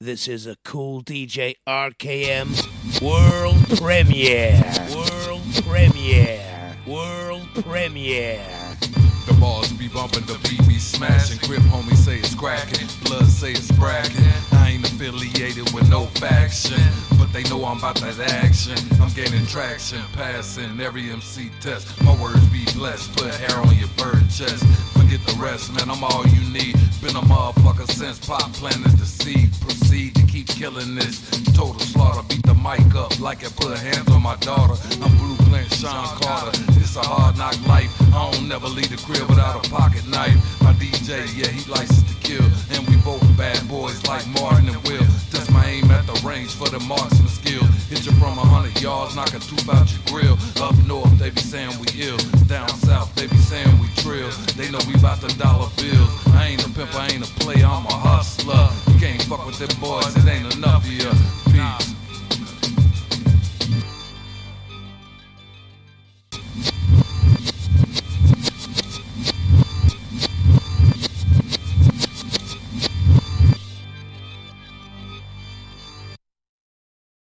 This is a Kool DJ RKM world premiere. World premiere. World premiere. The balls be bumping, the beat be smashing. Crip homie say it's cracking, blood say it's bragging. I ain't affiliated with no faction, but they know I'm about that action. I'm gaining traction, passing every MC test. My words be blessed, put hair on your bird chest. Forget the rest, man, I'm all you need. Been a motherfucker since pop planted the seed. Proceed to keep killing this. Total slaughter, beat the mic up like I put hands on my daughter. I'm blue playing Sean Carter. It's a hard knock life. I don't never leave the crib without a pocket knife. My DJ, yeah, he likes to kill. And we both bad boys like Martin and Will. That's my aim at the range for the marksman skill. Hit you from a hundred yards, knock a tooth out your grill. Up north, they be saying we ill. Down south, they be saying they know we bout the dollar bills. I ain't a pimp, I ain't a player, I'm a hustler. You can't fuck with them boys, it ain't enough here. Peace.